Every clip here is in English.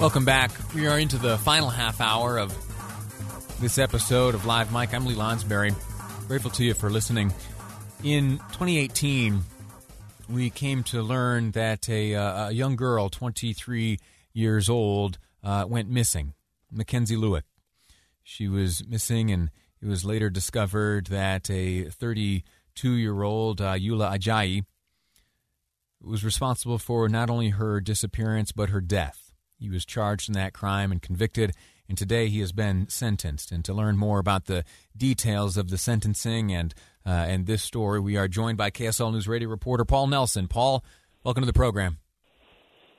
Welcome back. We are into the final half hour of this episode of Live Mike. I'm Lee Lonsberry. Grateful to you for listening. In 2018, we came to learn that a, uh, a young girl, 23 years old, uh, went missing. Mackenzie Lueck. She was missing, and it was later discovered that a 32 year old uh, Ayoola Ajayi was responsible for not only her disappearance but her death. He was charged in that crime and convicted, and today he has been sentenced. And to learn more about the details of the sentencing and uh, and this story, we are joined by KSL News Radio reporter Paul Nelson. Paul, welcome to the program.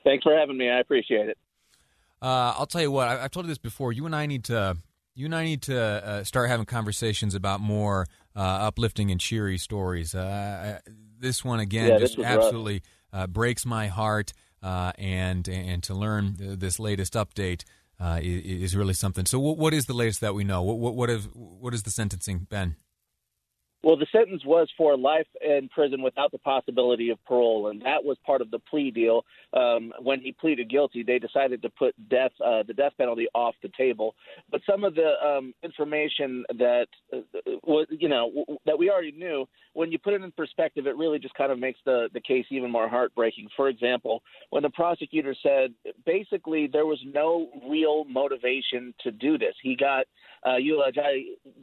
Thanks for having me. I appreciate it. Uh, I'll tell you what. I, have told you this before. You and I need to. You and I need to uh, start having conversations about more uh, uplifting and cheery stories. Uh, this one again yeah, just absolutely uh, breaks my heart, uh, and and to learn this latest update uh, is, really something. So, what, what is the latest that we know? What what what, have, what is the sentencing been? Well, the sentence was for life in prison without the possibility of parole, and that was part of the plea deal. Um, when he pleaded guilty, they decided to put death, uh, the death penalty, off the table. But some of the um, information that uh, was, you know, that we already knew, when you put it in perspective, it really just kind of makes the the case even more heartbreaking. For example, when the prosecutor said basically there was no real motivation to do this, he got uh, Ayoola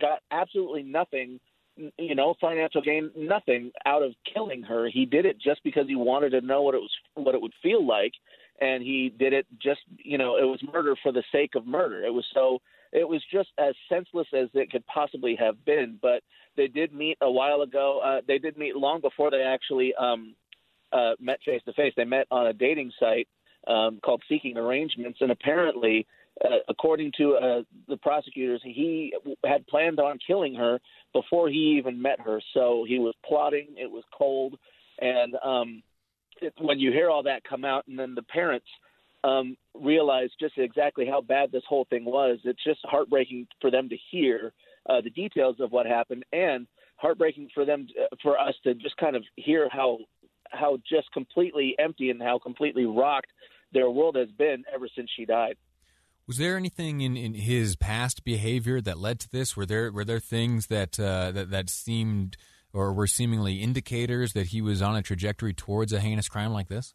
got absolutely nothing you know, financial gain, nothing out of killing her. He did it just because he wanted to know what it was, what it would feel like, and he did it just, you know, it was murder for the sake of murder. It was so, it was just as senseless as it could possibly have been. But they did meet a while ago. Uh, they did meet long before they actually um, uh, met face to face. They met on a dating site um, called Seeking Arrangements, and apparently uh, according to uh, the prosecutors, he had planned on killing her before he even met her. So he was plotting. It was cold, and um, it, when you hear all that come out, and then the parents um, realize just exactly how bad this whole thing was, it's just heartbreaking for them to hear uh, the details of what happened, and heartbreaking for them uh, for us to just kind of hear how how just completely empty and how completely rocked their world has been ever since she died. Was there anything in, in his past behavior that led to this? Were there were there things that uh, that that seemed or were seemingly indicators that he was on a trajectory towards a heinous crime like this?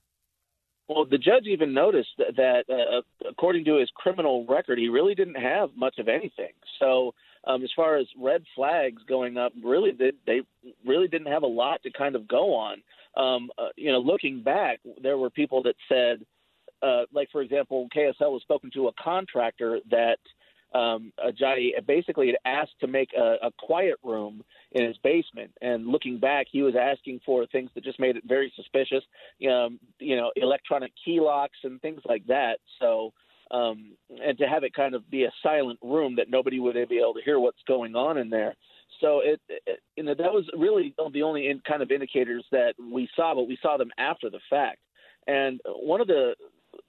Well, the judge even noticed that, that uh, according to his criminal record, he really didn't have much of anything. So, um, as far as red flags going up, really, they, really didn't have a lot to kind of go on. Um, uh, you know, looking back, there were people that said uh, like for example, KSL was spoken to a contractor that um, Ajayi basically had asked to make a, a quiet room in his basement. And looking back, he was asking for things that just made it very suspicious. Um, you know, electronic key locks and things like that. So, um, and to have it kind of be a silent room that nobody would be able to hear what's going on in there. So it, it you know, that was really the only in, kind of indicators that we saw, but we saw them after the fact. And one of the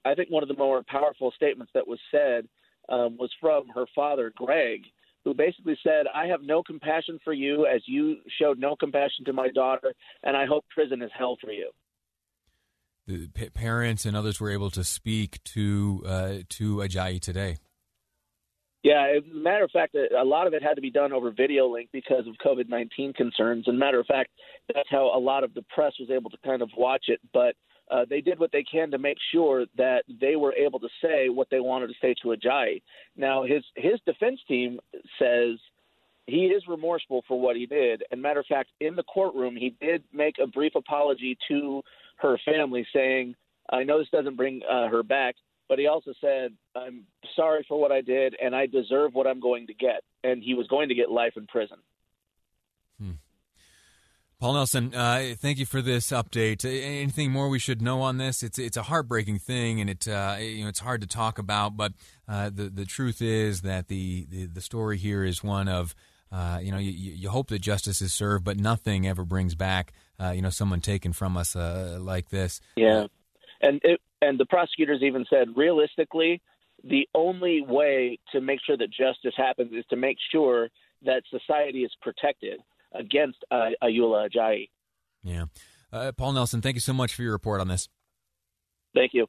I think one of the more powerful statements that was said um, was from her father, Greg, who basically said, I have no compassion for you as you showed no compassion to my daughter, and I hope prison is hell for you. The p- parents and others were able to speak to uh, to Ajayi today. Yeah, as a matter of fact, a lot of it had to be done over video link because of COVID 19 concerns. And matter of fact, that's how a lot of the press was able to kind of watch it. But uh, they did what they can to make sure that they were able to say what they wanted to say to Ajayi. Now, his his defense team says he is remorseful for what he did. And matter of fact, in the courtroom, he did make a brief apology to her family, saying, "I know this doesn't bring uh, her back." But he also said, I'm sorry for what I did, and I deserve what I'm going to get. And he was going to get life in prison. Paul Nelson, uh, thank you for this update. Anything more we should know on this? It's it's a heartbreaking thing, and it uh, you know it's hard to talk about. But uh, the the truth is that the, the, the story here is one of uh, you know you, you hope that justice is served, but nothing ever brings back uh, you know someone taken from us uh, like this. Yeah, and it, and the prosecutors even said realistically, the only way to make sure that justice happens is to make sure that society is protected against uh, Ayoola Ajayi. Yeah. Uh, Paul Nelson, thank you so much for your report on this. Thank you.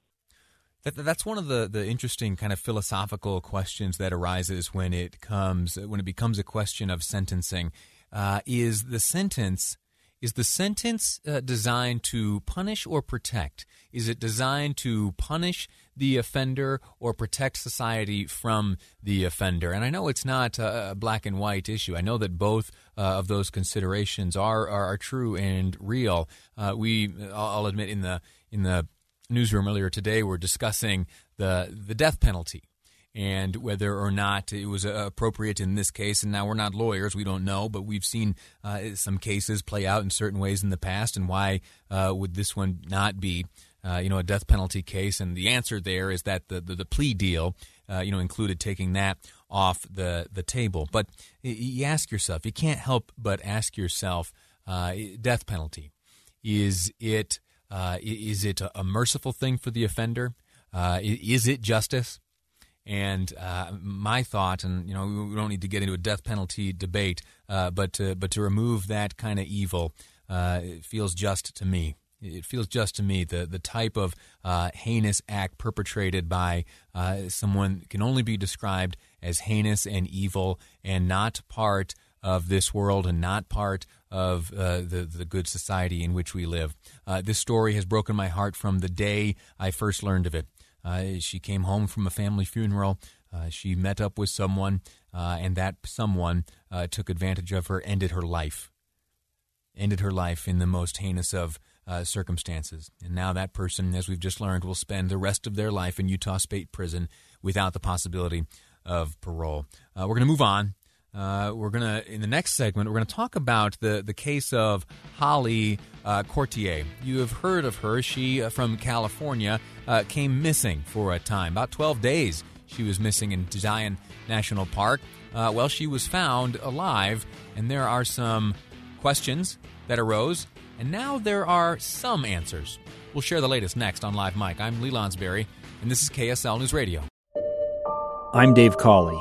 That, that's one of the, the interesting kind of philosophical questions that arises when it comes when it becomes a question of sentencing. Uh, is the sentence is the sentence uh, designed to punish or protect? Is it designed to punish the offender or protect society from the offender? And I know it's not a black and white issue. I know that both uh, of those considerations are, are, are true and real. Uh, we, I'll admit, in the in the newsroom earlier today, we're discussing the the death penalty and whether or not it was uh, appropriate in this case. And now we're not lawyers, we don't know, but we've seen uh, some cases play out in certain ways in the past. And why uh, would this one not be, uh, you know, a death penalty case? And the answer there is that the the, the plea deal, uh, you know, included taking that off the the table. But you ask yourself, you can't help but ask yourself, uh, death penalty, is it is it a merciful thing for the offender? is it justice? And uh, my thought, and you know, we don't need to get into a death penalty debate, uh, but to, but to remove that kind of evil uh, feels just to me. It feels just to me the the type of uh, heinous act perpetrated by uh, someone can only be described as heinous and evil, and not part of this world, and not part of uh, the the good society in which we live. this story has broken my heart from the day I first learned of it. Uh, she came home from a family funeral. Uh, she met up with someone, uh, and that someone uh, took advantage of her, ended her life. Ended her life in the most heinous of uh, circumstances. And now that person, as we've just learned, will spend the rest of their life in Utah State Prison without the possibility of parole. We're going to move on. Uh, we're gonna in the next segment we're gonna talk about the the case of Holly uh, Courtier. You have heard of her. She uh, from California uh, came missing for a time, about 12 days. She was missing in Zion National Park. Uh, well, she was found alive, and there are some questions that arose, and now there are some answers. We'll share the latest next on Live Mike. I'm Lee Lonsberry, and this is KSL News Radio. I'm Dave Cawley,